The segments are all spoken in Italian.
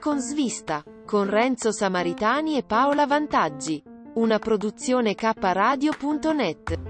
Con svista, con Renzo Samaritani e Paola Vantaggi. Una produzione kradio.net.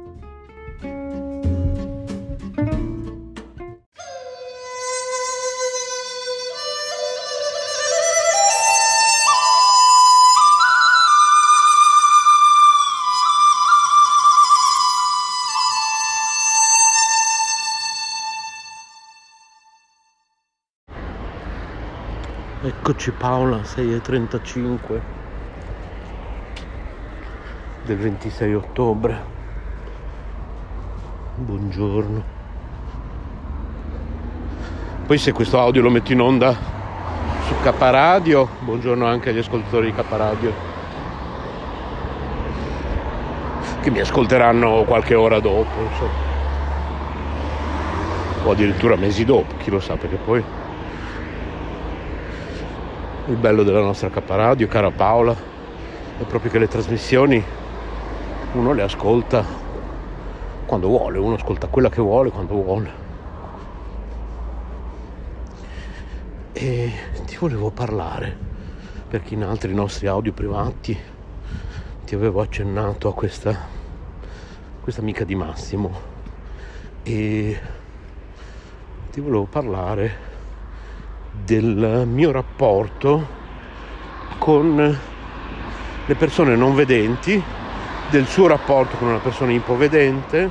Eccoci Paola, 6.35 del 26 ottobre. Buongiorno. Poi se questo audio lo metto in onda su K Radio, buongiorno anche agli ascoltatori di K Radio, che mi ascolteranno qualche ora dopo, insomma. o addirittura mesi dopo, chi lo sa, perché poi il bello della nostra K Radio, cara Paola, è proprio che le trasmissioni uno le ascolta quando vuole, uno ascolta quella che vuole quando vuole. E ti volevo parlare, perché in altri nostri audio privati ti avevo accennato a questa, questa amica di Massimo e ti volevo parlare del mio rapporto con le persone non vedenti, del suo rapporto con una persona ipovedente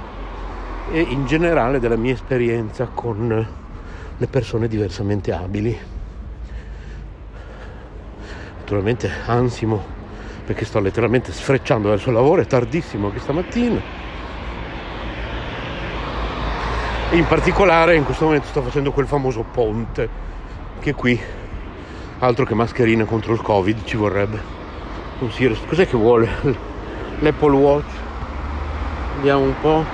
e in generale della mia esperienza con le persone diversamente abili. Naturalmente ansimo perché sto letteralmente sfrecciando verso il lavoro, è tardissimo anche stamattina. E in particolare in questo momento sto facendo quel famoso ponte che qui altro che mascherina contro il covid ci vorrebbe un Sirius cos'è che vuole? l'Apple Watch. Vediamo un po'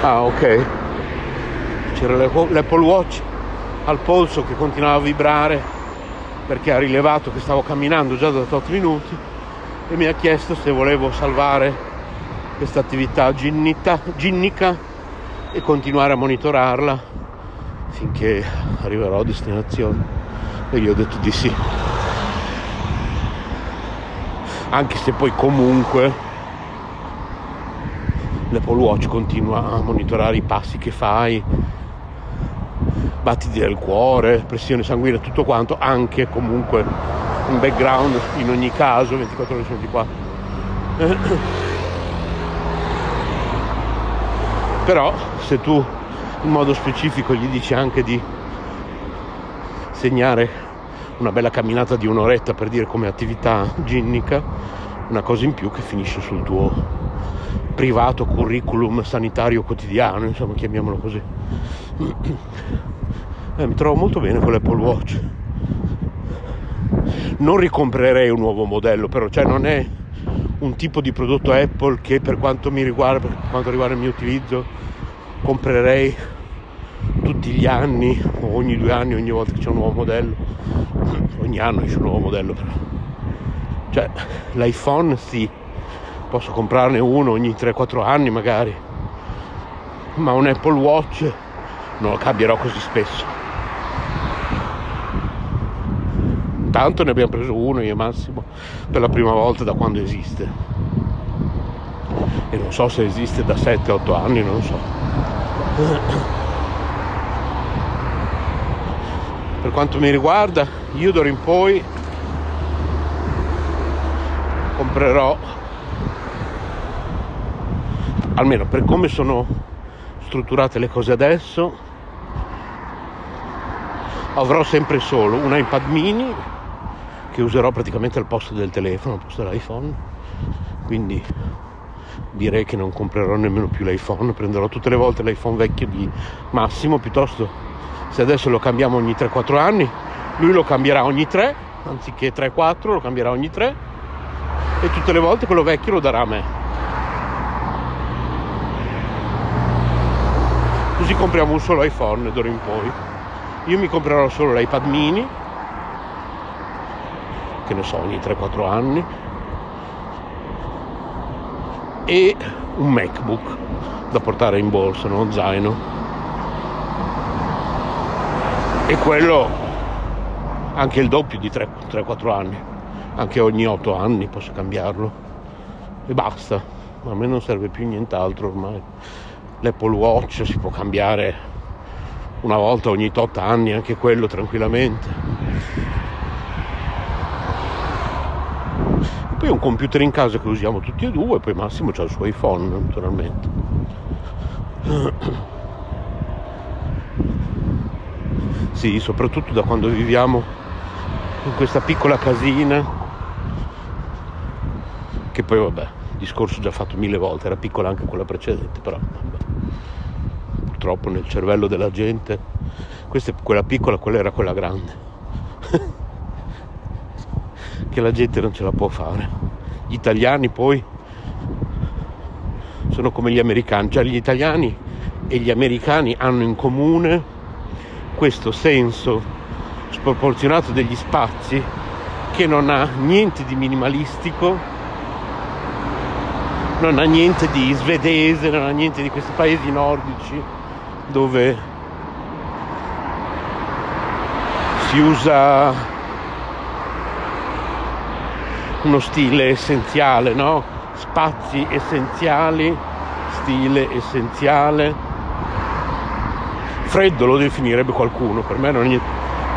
ah ok. C'era l'Apple Watch al polso che continuava a vibrare perché ha rilevato che stavo camminando già da 8 minuti e mi ha chiesto se volevo salvare questa attività ginnica e continuare a monitorarla finché arriverò a destinazione. E gli ho detto di sì. Anche se poi comunque l'Apple Watch continua a monitorare i passi che fai battiti del cuore pressione sanguigna tutto quanto anche comunque in background in ogni caso 24 ore su 24 però se tu in modo specifico gli dici anche di segnare una bella camminata di un'oretta per dire come attività ginnica una cosa in più che finisce sul tuo privato curriculum sanitario quotidiano, insomma, chiamiamolo così. Eh, mi trovo molto bene con l'Apple Watch. Non ricomprerei un nuovo modello, però, cioè non è un tipo di prodotto Apple che per quanto mi riguarda, per quanto riguarda il mio utilizzo, comprerei tutti gli anni ogni due anni, ogni volta che c'è un nuovo modello. Ogni anno esce un nuovo modello però. Cioè, l'iPhone sì, posso comprarne uno ogni 3-4 anni magari, ma un Apple Watch non lo cambierò così spesso. Tanto ne abbiamo preso uno io Massimo per la prima volta da quando esiste. E non so se esiste da 7-8 anni, non so. Per quanto mi riguarda, io d'ora in poi comprerò almeno per come sono strutturate le cose adesso avrò sempre solo un iPad mini che userò praticamente al posto del telefono, al posto dell'iPhone. Quindi direi che non comprerò nemmeno più l'iPhone prenderò tutte le volte l'iPhone vecchio di Massimo piuttosto se adesso lo cambiamo ogni 3-4 anni lui lo cambierà ogni 3 anziché 3-4 lo cambierà ogni 3 e tutte le volte quello vecchio lo darà a me. Così compriamo un solo iPhone d'ora in poi. Io mi comprerò solo l'iPad mini che ne so ogni 3-4 anni e un MacBook da portare in borsa, uno zaino. E quello anche il doppio di 3-4 anni anche ogni 8 anni posso cambiarlo. E basta a me non serve più nient'altro ormai. l'Apple Watch si può cambiare una volta ogni tot anni, anche quello tranquillamente. E poi un computer in casa che usiamo tutti e due, poi Massimo c'ha il suo iPhone naturalmente. Sì, soprattutto da quando viviamo in questa piccola casina, che poi vabbè, discorso già fatto mille volte, era piccola anche quella precedente, però vabbè purtroppo nel cervello della gente questa è quella piccola, quella era quella grande che la gente non ce la può fare. Gli italiani poi sono come gli americani cioè gli italiani e gli americani hanno in comune questo senso sproporzionato degli spazi che non ha niente di minimalistico non ha niente di svedese, non ha niente di questi paesi nordici dove si usa uno stile essenziale, no? Spazi essenziali, stile essenziale. Freddo lo definirebbe qualcuno, per me non è,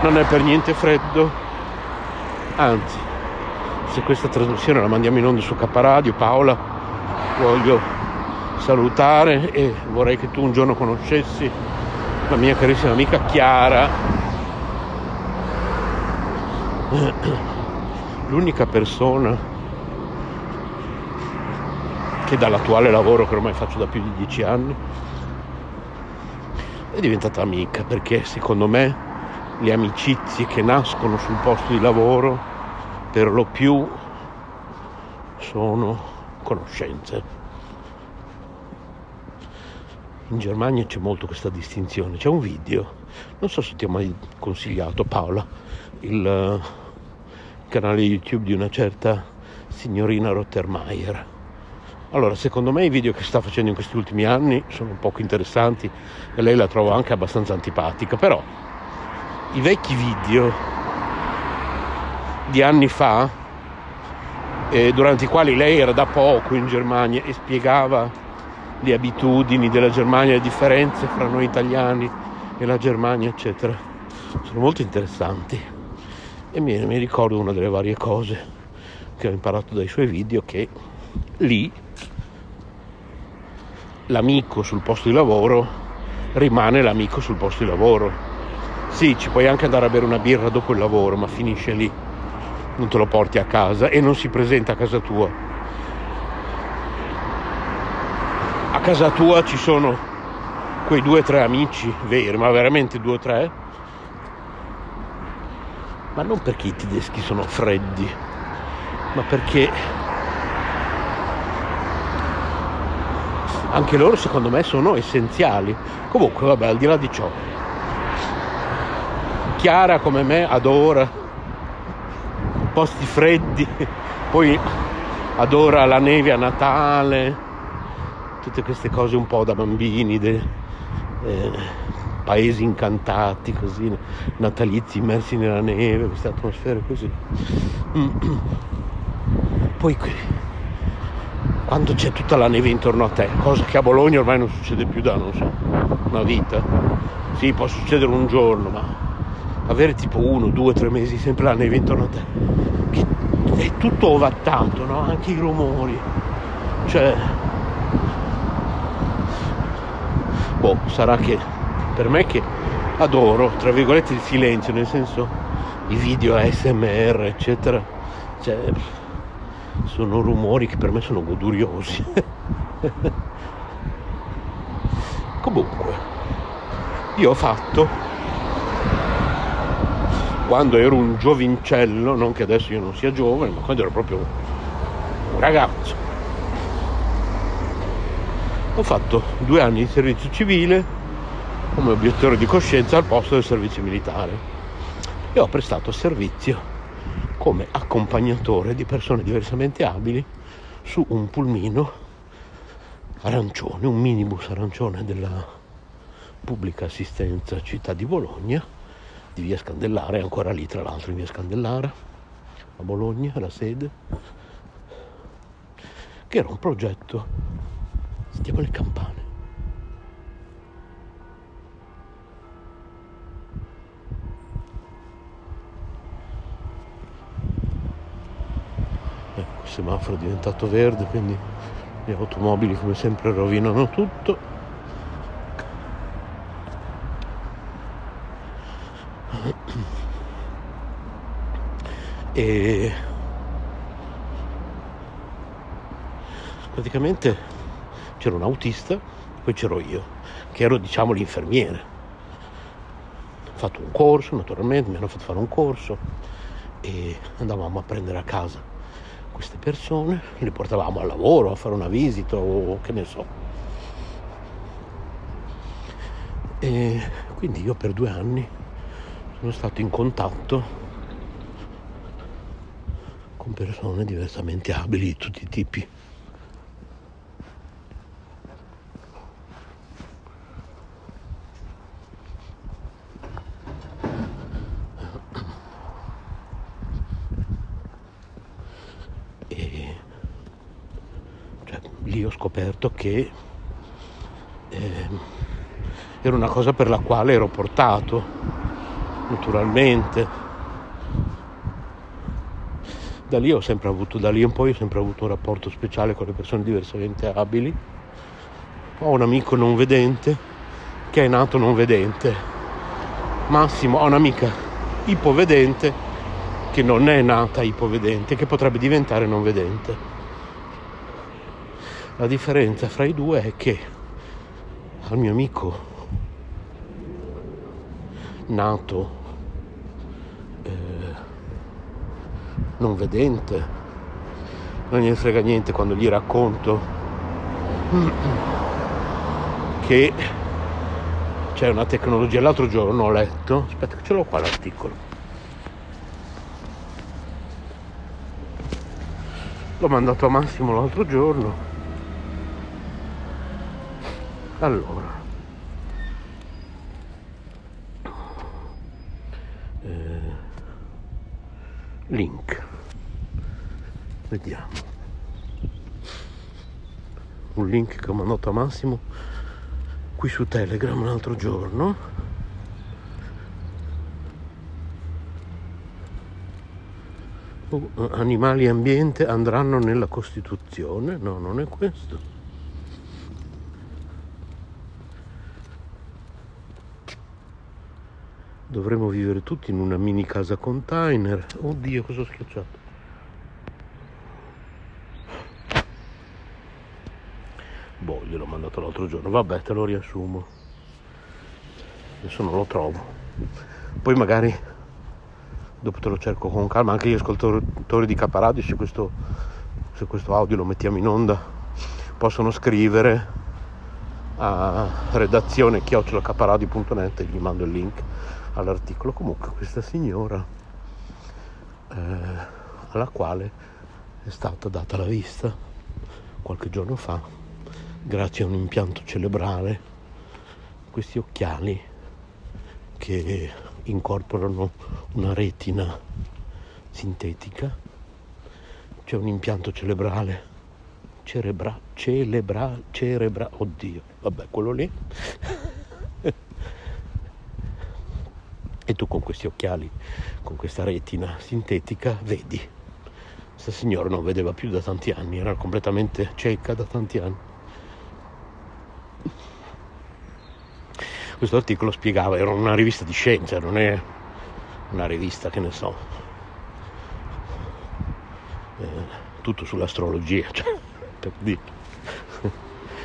non è per niente freddo, anzi, se questa trasmissione la mandiamo in onda su K Radio, Paola, voglio salutare e vorrei che tu un giorno conoscessi la mia carissima amica Chiara, l'unica persona che dall'attuale lavoro che ormai faccio da più di dieci anni è diventata amica perché secondo me le amicizie che nascono sul posto di lavoro per lo più sono conoscenze in Germania c'è molto questa distinzione. C'è un video, non so se ti ho mai consigliato Paola, il canale YouTube di una certa signorina Rottermeier. Allora, secondo me i video che sta facendo in questi ultimi anni sono poco interessanti e lei la trovo anche abbastanza antipatica, però i vecchi video di anni fa, eh, durante i quali lei era da poco in Germania e spiegava le abitudini della Germania, le differenze fra noi italiani e la Germania, eccetera. Sono molto interessanti. E mi, mi ricordo una delle varie cose che ho imparato dai suoi video che lì l'amico sul posto di lavoro rimane l'amico sul posto di lavoro. Sì, ci puoi anche andare a bere una birra dopo il lavoro, ma finisce lì. Non te lo porti a casa e non si presenta a casa tua casa tua ci sono quei due o tre amici veri, ma veramente due o tre, ma non perché i tedeschi sono freddi, ma perché anche loro secondo me sono essenziali. Comunque vabbè, al di là di ciò, Chiara come me adora posti freddi, poi adora la neve a Natale, tutte queste cose un po' da bambini, de, eh, paesi incantati, così, natalizi immersi nella neve, queste atmosfere così. Poi quando c'è tutta la neve intorno a te, cosa che a Bologna ormai non succede più da, non so, una vita. Sì, può succedere un giorno, ma avere tipo uno, due, tre mesi sempre la neve intorno a te, che è tutto ovattato, no? Anche i rumori. Cioè, boh, sarà che per me che adoro, tra virgolette, il silenzio, nel senso i video ASMR, eccetera, cioè, sono rumori che per me sono goduriosi. Comunque, io ho fatto, quando ero un giovincello, non che adesso io non sia giovane, ma quando ero proprio un ragazzo, ho fatto due anni di servizio civile come obiettore di coscienza al posto del servizio militare. E ho prestato servizio come accompagnatore di persone diversamente abili su un pulmino arancione, un minibus arancione della pubblica assistenza città di Bologna, di via Scandellare, ancora lì tra l'altro in via Scandellare, a Bologna, la sede, che era un progetto, sentiamo le campane, semaforo è diventato verde, quindi le automobili come sempre rovinano tutto. E praticamente c'era un autista, poi c'ero io, che ero diciamo l'infermiere. Ho fatto un corso, naturalmente, mi hanno fatto fare un corso e andavamo a prendere a casa queste persone, le portavamo al lavoro, a fare una visita o che ne so. E quindi io per due anni sono stato in contatto con persone diversamente abili di tutti i tipi. Scoperto che eh, era una cosa per la quale ero portato, naturalmente. Da lì ho sempre avuto, da lì in poi ho sempre avuto un rapporto speciale con le persone diversamente abili. Ho un amico non vedente che è nato non vedente. Massimo, ho un'amica ipovedente che non è nata ipovedente, che potrebbe diventare non vedente. La differenza fra i due è che al mio amico nato eh, non vedente, non gliene frega niente quando gli racconto che c'è una tecnologia. L'altro giorno ho letto, aspetta che ce l'ho qua l'articolo. L'ho mandato a Massimo l'altro giorno allora. Eh, link. Vediamo. Un link che ho mandato a Massimo qui su Telegram l'altro giorno. Oh, animali e ambiente andranno nella Costituzione? No non è questo dovremmo vivere tutti in una mini casa container oddio cosa ho schiacciato boh gliel'ho mandato l'altro giorno. Vabbè, te lo riassumo. Adesso non lo trovo. Poi magari dopo te lo cerco con calma. Anche gli ascoltatori di Caparadio, se questo, se questo audio lo mettiamo in onda, possono scrivere a redazione chiocciolacaparadio.net e gli mando il link all'articolo. Comunque questa signora eh, alla quale è stata data la vista qualche giorno fa grazie a un impianto cerebrale, questi occhiali che incorporano una retina sintetica, c'è un impianto cerebrale cerebra, celebra, cerebra, oddio, vabbè, quello lì. e tu con questi occhiali, con questa retina sintetica, vedi. Questa signora non vedeva più da tanti anni, era completamente cieca da tanti anni. Questo articolo spiegava, era una rivista di scienza, non è una rivista che ne so, eh, tutto sull'astrologia, cioè, per dire.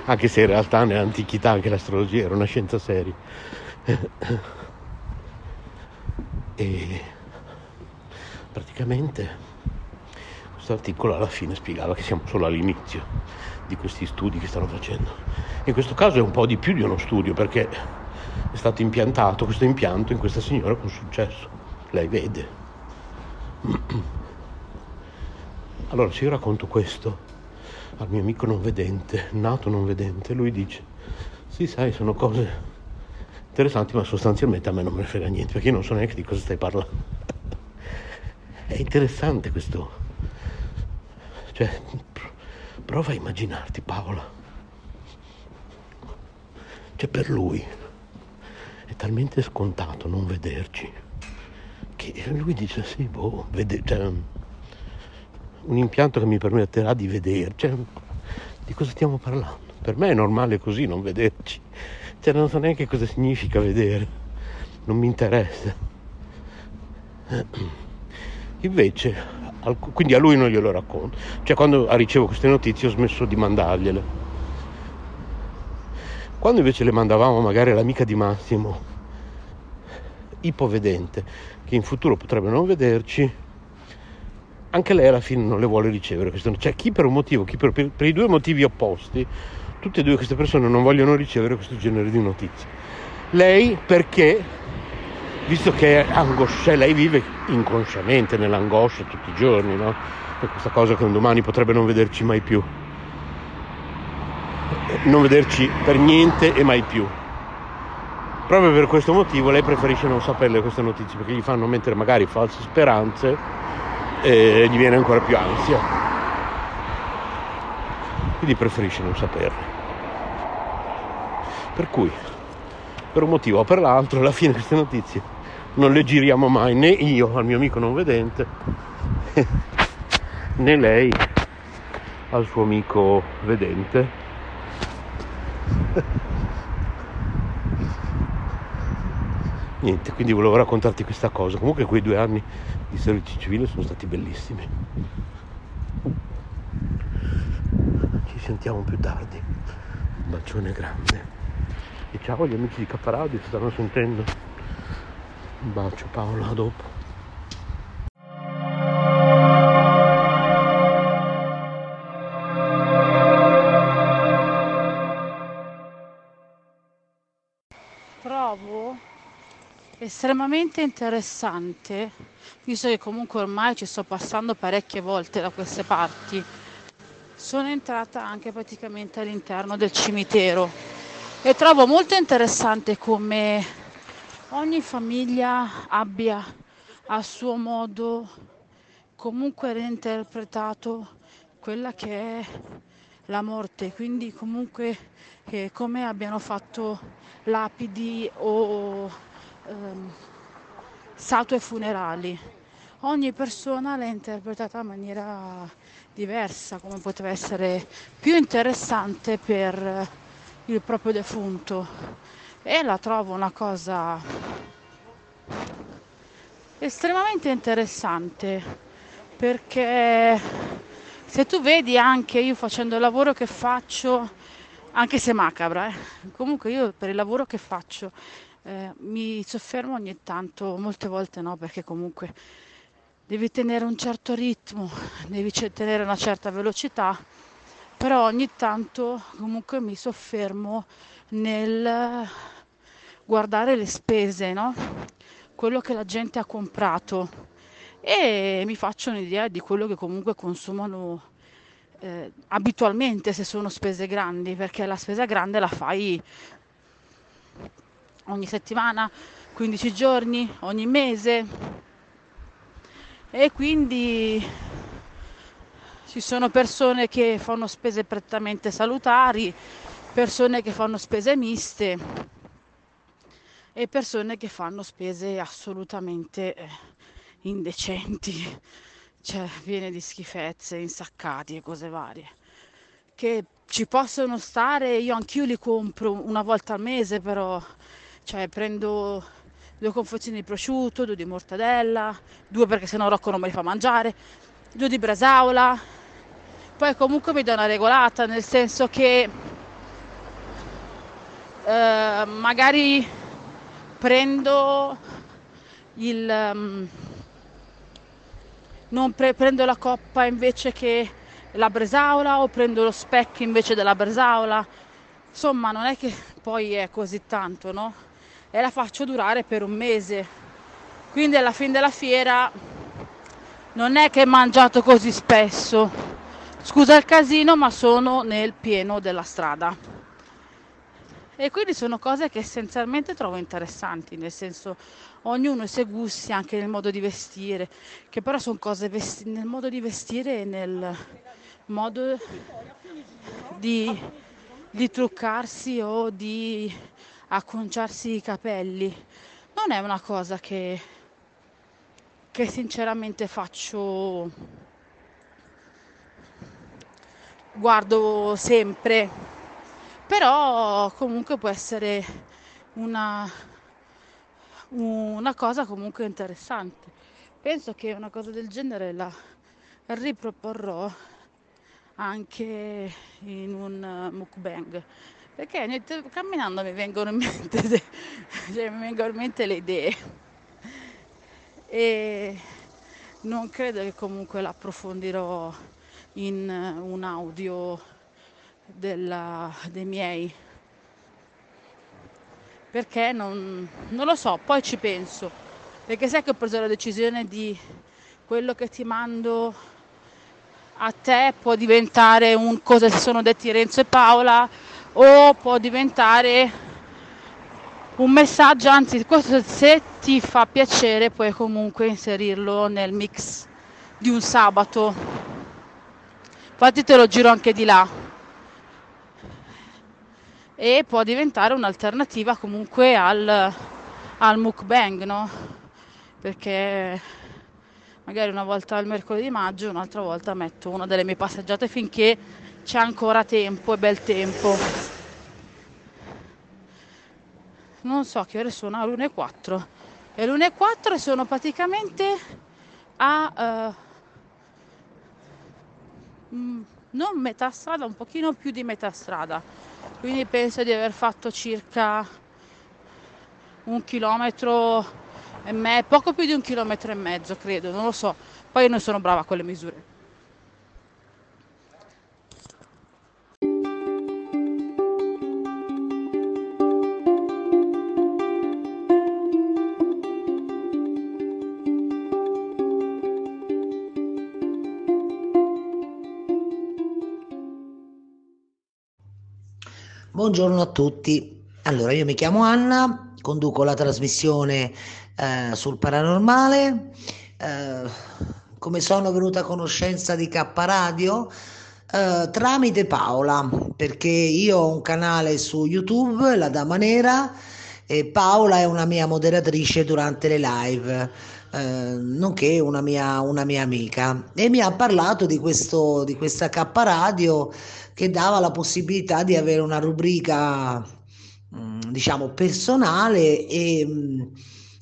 Anche se in realtà nell'antichità anche l'astrologia era una scienza seria. E praticamente questo articolo alla fine spiegava che siamo solo all'inizio di questi studi che stanno facendo. In questo caso è un po' di più di uno studio perché è stato impiantato questo impianto in questa signora con successo. Lei vede. Allora, se io racconto questo al mio amico non vedente, nato non vedente, lui dice, sì, sai, sono cose interessanti, ma sostanzialmente a me non me ne frega niente, perché io non so neanche di cosa stai parlando. È interessante questo. Cioè, prova a immaginarti Paola. Cioè, per lui è talmente scontato non vederci che lui dice sì, boh, vede, cioè, un impianto che mi permetterà di vedere. Cioè, di cosa stiamo parlando? Per me è normale così non vederci. Cioè non so neanche cosa significa vedere, non mi interessa. Invece, quindi a lui non glielo racconto. Cioè quando ricevo queste notizie ho smesso di mandargliele. Quando invece le mandavamo magari all'amica di Massimo, ipovedente, che in futuro potrebbe non vederci, anche lei alla fine non le vuole ricevere. Cioè chi per un motivo, chi per, per i due motivi opposti, tutte e due queste persone non vogliono ricevere questo genere di notizie. Lei perché, visto che è angoscia, lei vive inconsciamente nell'angoscia tutti i giorni, no? Per questa cosa che un domani potrebbe non vederci mai più. Non vederci per niente e mai più. Proprio per questo motivo lei preferisce non saperle queste notizie perché gli fanno mettere magari false speranze e gli viene ancora più ansia. Quindi preferisce non saperle. Per cui, per un motivo o per l'altro, alla fine queste notizie non le giriamo mai né io al mio amico non vedente né lei al suo amico vedente. Niente, quindi volevo raccontarti questa cosa. Comunque quei due anni di servizio civile sono stati bellissimi. Ci sentiamo più tardi. Un bacione grande. E ciao agli amici di Caparadio, stanno sentendo. Un bacio Paola, a dopo. Trovo estremamente interessante, visto che comunque ormai ci sto passando parecchie volte da queste parti. Sono entrata anche praticamente all'interno del cimitero e trovo molto interessante come ogni famiglia abbia a suo modo comunque reinterpretato quella che è la morte, quindi comunque eh, come abbiano fatto lapidi o ehm, statue funerali. Ogni persona l'ha interpretata in maniera diversa, come poteva essere più interessante per il proprio defunto e la trovo una cosa estremamente interessante perché se tu vedi anche io facendo il lavoro che faccio anche se macabra. Eh. Comunque io per il lavoro che faccio eh, mi soffermo ogni tanto, molte volte no, perché comunque devi tenere un certo ritmo, devi tenere una certa velocità, però ogni tanto comunque mi soffermo nel guardare le spese, no? quello che la gente ha comprato e mi faccio un'idea di quello che comunque consumano eh, abitualmente se sono spese grandi, perché la spesa grande la fai ogni settimana, 15 giorni, ogni mese e quindi ci sono persone che fanno spese prettamente salutari, persone che fanno spese miste e persone che fanno spese assolutamente eh, indecenti, cioè piene di schifezze, insaccati e cose varie, che ci possono stare, io anch'io li compro una volta al mese però, cioè prendo due confezioni di prosciutto, due di mortadella, due perché sennò Rocco non me li fa mangiare, due di bresaola, poi comunque mi do una regolata, nel senso che eh, magari prendo il... Um, non pre- prendo la coppa invece che la bresaola o prendo lo specchio invece della bresaola. Insomma, non è che poi è così tanto, no? E la faccio durare per un mese. Quindi alla fine della fiera non è che ho mangiato così spesso. Scusa il casino, ma sono nel pieno della strada. E quindi sono cose che essenzialmente trovo interessanti, nel senso ognuno i suoi gusti anche nel modo di vestire, che però sono cose vesti- nel modo di vestire e nel modo di, di truccarsi o di acconciarsi i capelli. Non è una cosa che, che sinceramente faccio, guardo sempre, però comunque può essere una una cosa comunque interessante. Penso che una cosa del genere la riproporrò anche in un mukbang perché camminando mi vengono in mente, de, cioè, mi vengono in mente le idee e non credo che comunque l'approfondirò in un audio della, dei miei perché non, non lo so, poi ci penso, perché sai che ho preso la decisione di quello che ti mando a te può diventare un cosa si sono detti Renzo e Paola o può diventare un messaggio, anzi questo se ti fa piacere puoi comunque inserirlo nel mix di un sabato. Infatti te lo giro anche di là e può diventare un'alternativa comunque al, al mukbang, no? Perché magari una volta al mercoledì maggio, un'altra volta metto una delle mie passeggiate finché c'è ancora tempo e bel tempo. Non so che ore sono, le 1.04. E le 1.04 sono praticamente a... Uh, non metà strada, un pochino più di metà strada quindi penso di aver fatto circa un chilometro e mezzo, poco più di un chilometro e mezzo credo, non lo so, poi non sono brava con le misure. Buongiorno a tutti. Allora, io mi chiamo Anna, conduco la trasmissione eh, sul paranormale. Eh, come sono venuta a conoscenza di K Radio? Eh, tramite Paola, perché io ho un canale su YouTube, La Dama Nera, e Paola è una mia moderatrice durante le live. Eh, nonché una mia, una mia, amica e mi ha parlato di, questo, di questa K Radio che dava la possibilità di avere una rubrica mm, diciamo personale e, mm,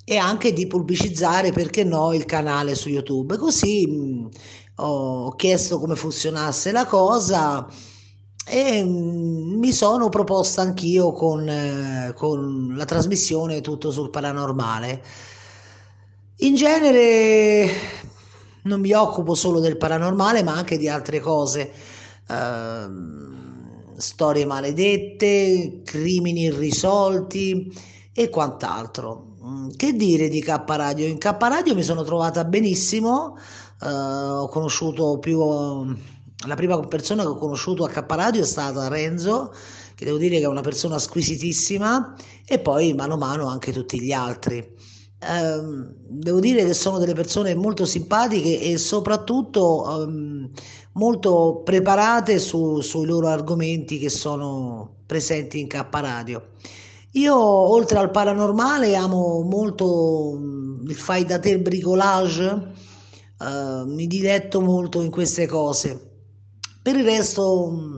e, anche di pubblicizzare perché no il canale su YouTube così mm, ho chiesto come funzionasse la cosa e mi sono proposta anch'io con, eh, con la trasmissione Tutto sul Paranormale. In genere non mi occupo solo del paranormale, ma anche di altre cose. Uh, storie maledette, crimini irrisolti e quant'altro. Mm, che dire di K Radio? In K Radio mi sono trovata benissimo, uh, ho conosciuto più la prima persona che ho conosciuto a Capparadio è stata Renzo, che devo dire che è una persona squisitissima, e poi mano a mano anche tutti gli altri. Eh, devo dire che sono delle persone molto simpatiche e soprattutto ehm, molto preparate su, sui loro argomenti che sono presenti in K Radio. Io oltre al paranormale amo molto mm, il fai da te, il bricolage, eh, mi diletto molto in queste cose. Per il resto mm,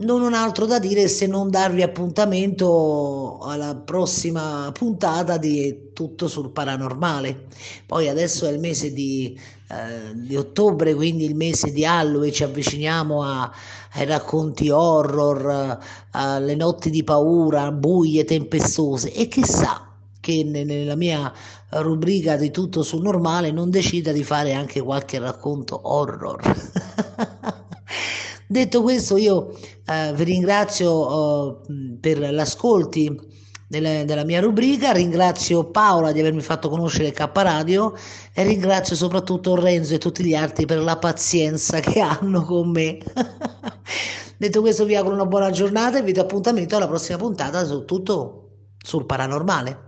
non ho altro da dire se non darvi appuntamento alla prossima puntata di Tutto sul Paranormale. Poi adesso è il mese di, eh, di ottobre, quindi il mese di Halloween, ci avviciniamo a, ai racconti horror, alle notti di paura, buie, tempestose e chissà che nella mia rubrica di Tutto sul Normale non decida di fare anche qualche racconto horror. Detto questo, io eh, vi ringrazio eh, per l'ascolti della, della, mia rubrica, ringrazio Paola di avermi fatto conoscere K Radio e ringrazio soprattutto Renzo e tutti gli altri per la pazienza che hanno con me. Detto questo, vi auguro una buona giornata e vi do appuntamento alla prossima puntata su tutto sul paranormale.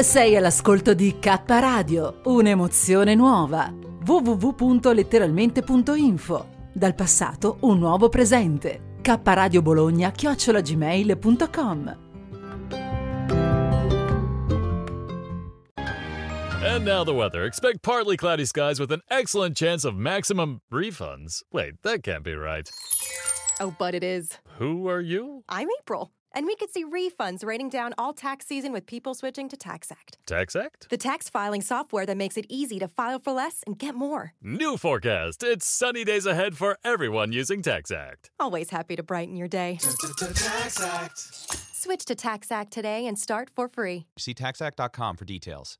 Sei all'ascolto di K Radio, un'emozione nuova. www.letteralmente.info. Dal passato un nuovo presente. K Radio Bologna chiocciolagmail.com. And now the weather. Expect partly cloudy skies with an excellent chance of maximum refunds. Wait, that can't be right. Oh, but it is. Who are you? I'm April. And we could see refunds raining down all tax season with people switching to TaxAct. TaxAct? The tax filing software that makes it easy to file for less and get more. New forecast. It's sunny days ahead for everyone using TaxAct. Always happy to brighten your day. TaxAct. Switch to TaxAct today and start for free. See taxact.com for details.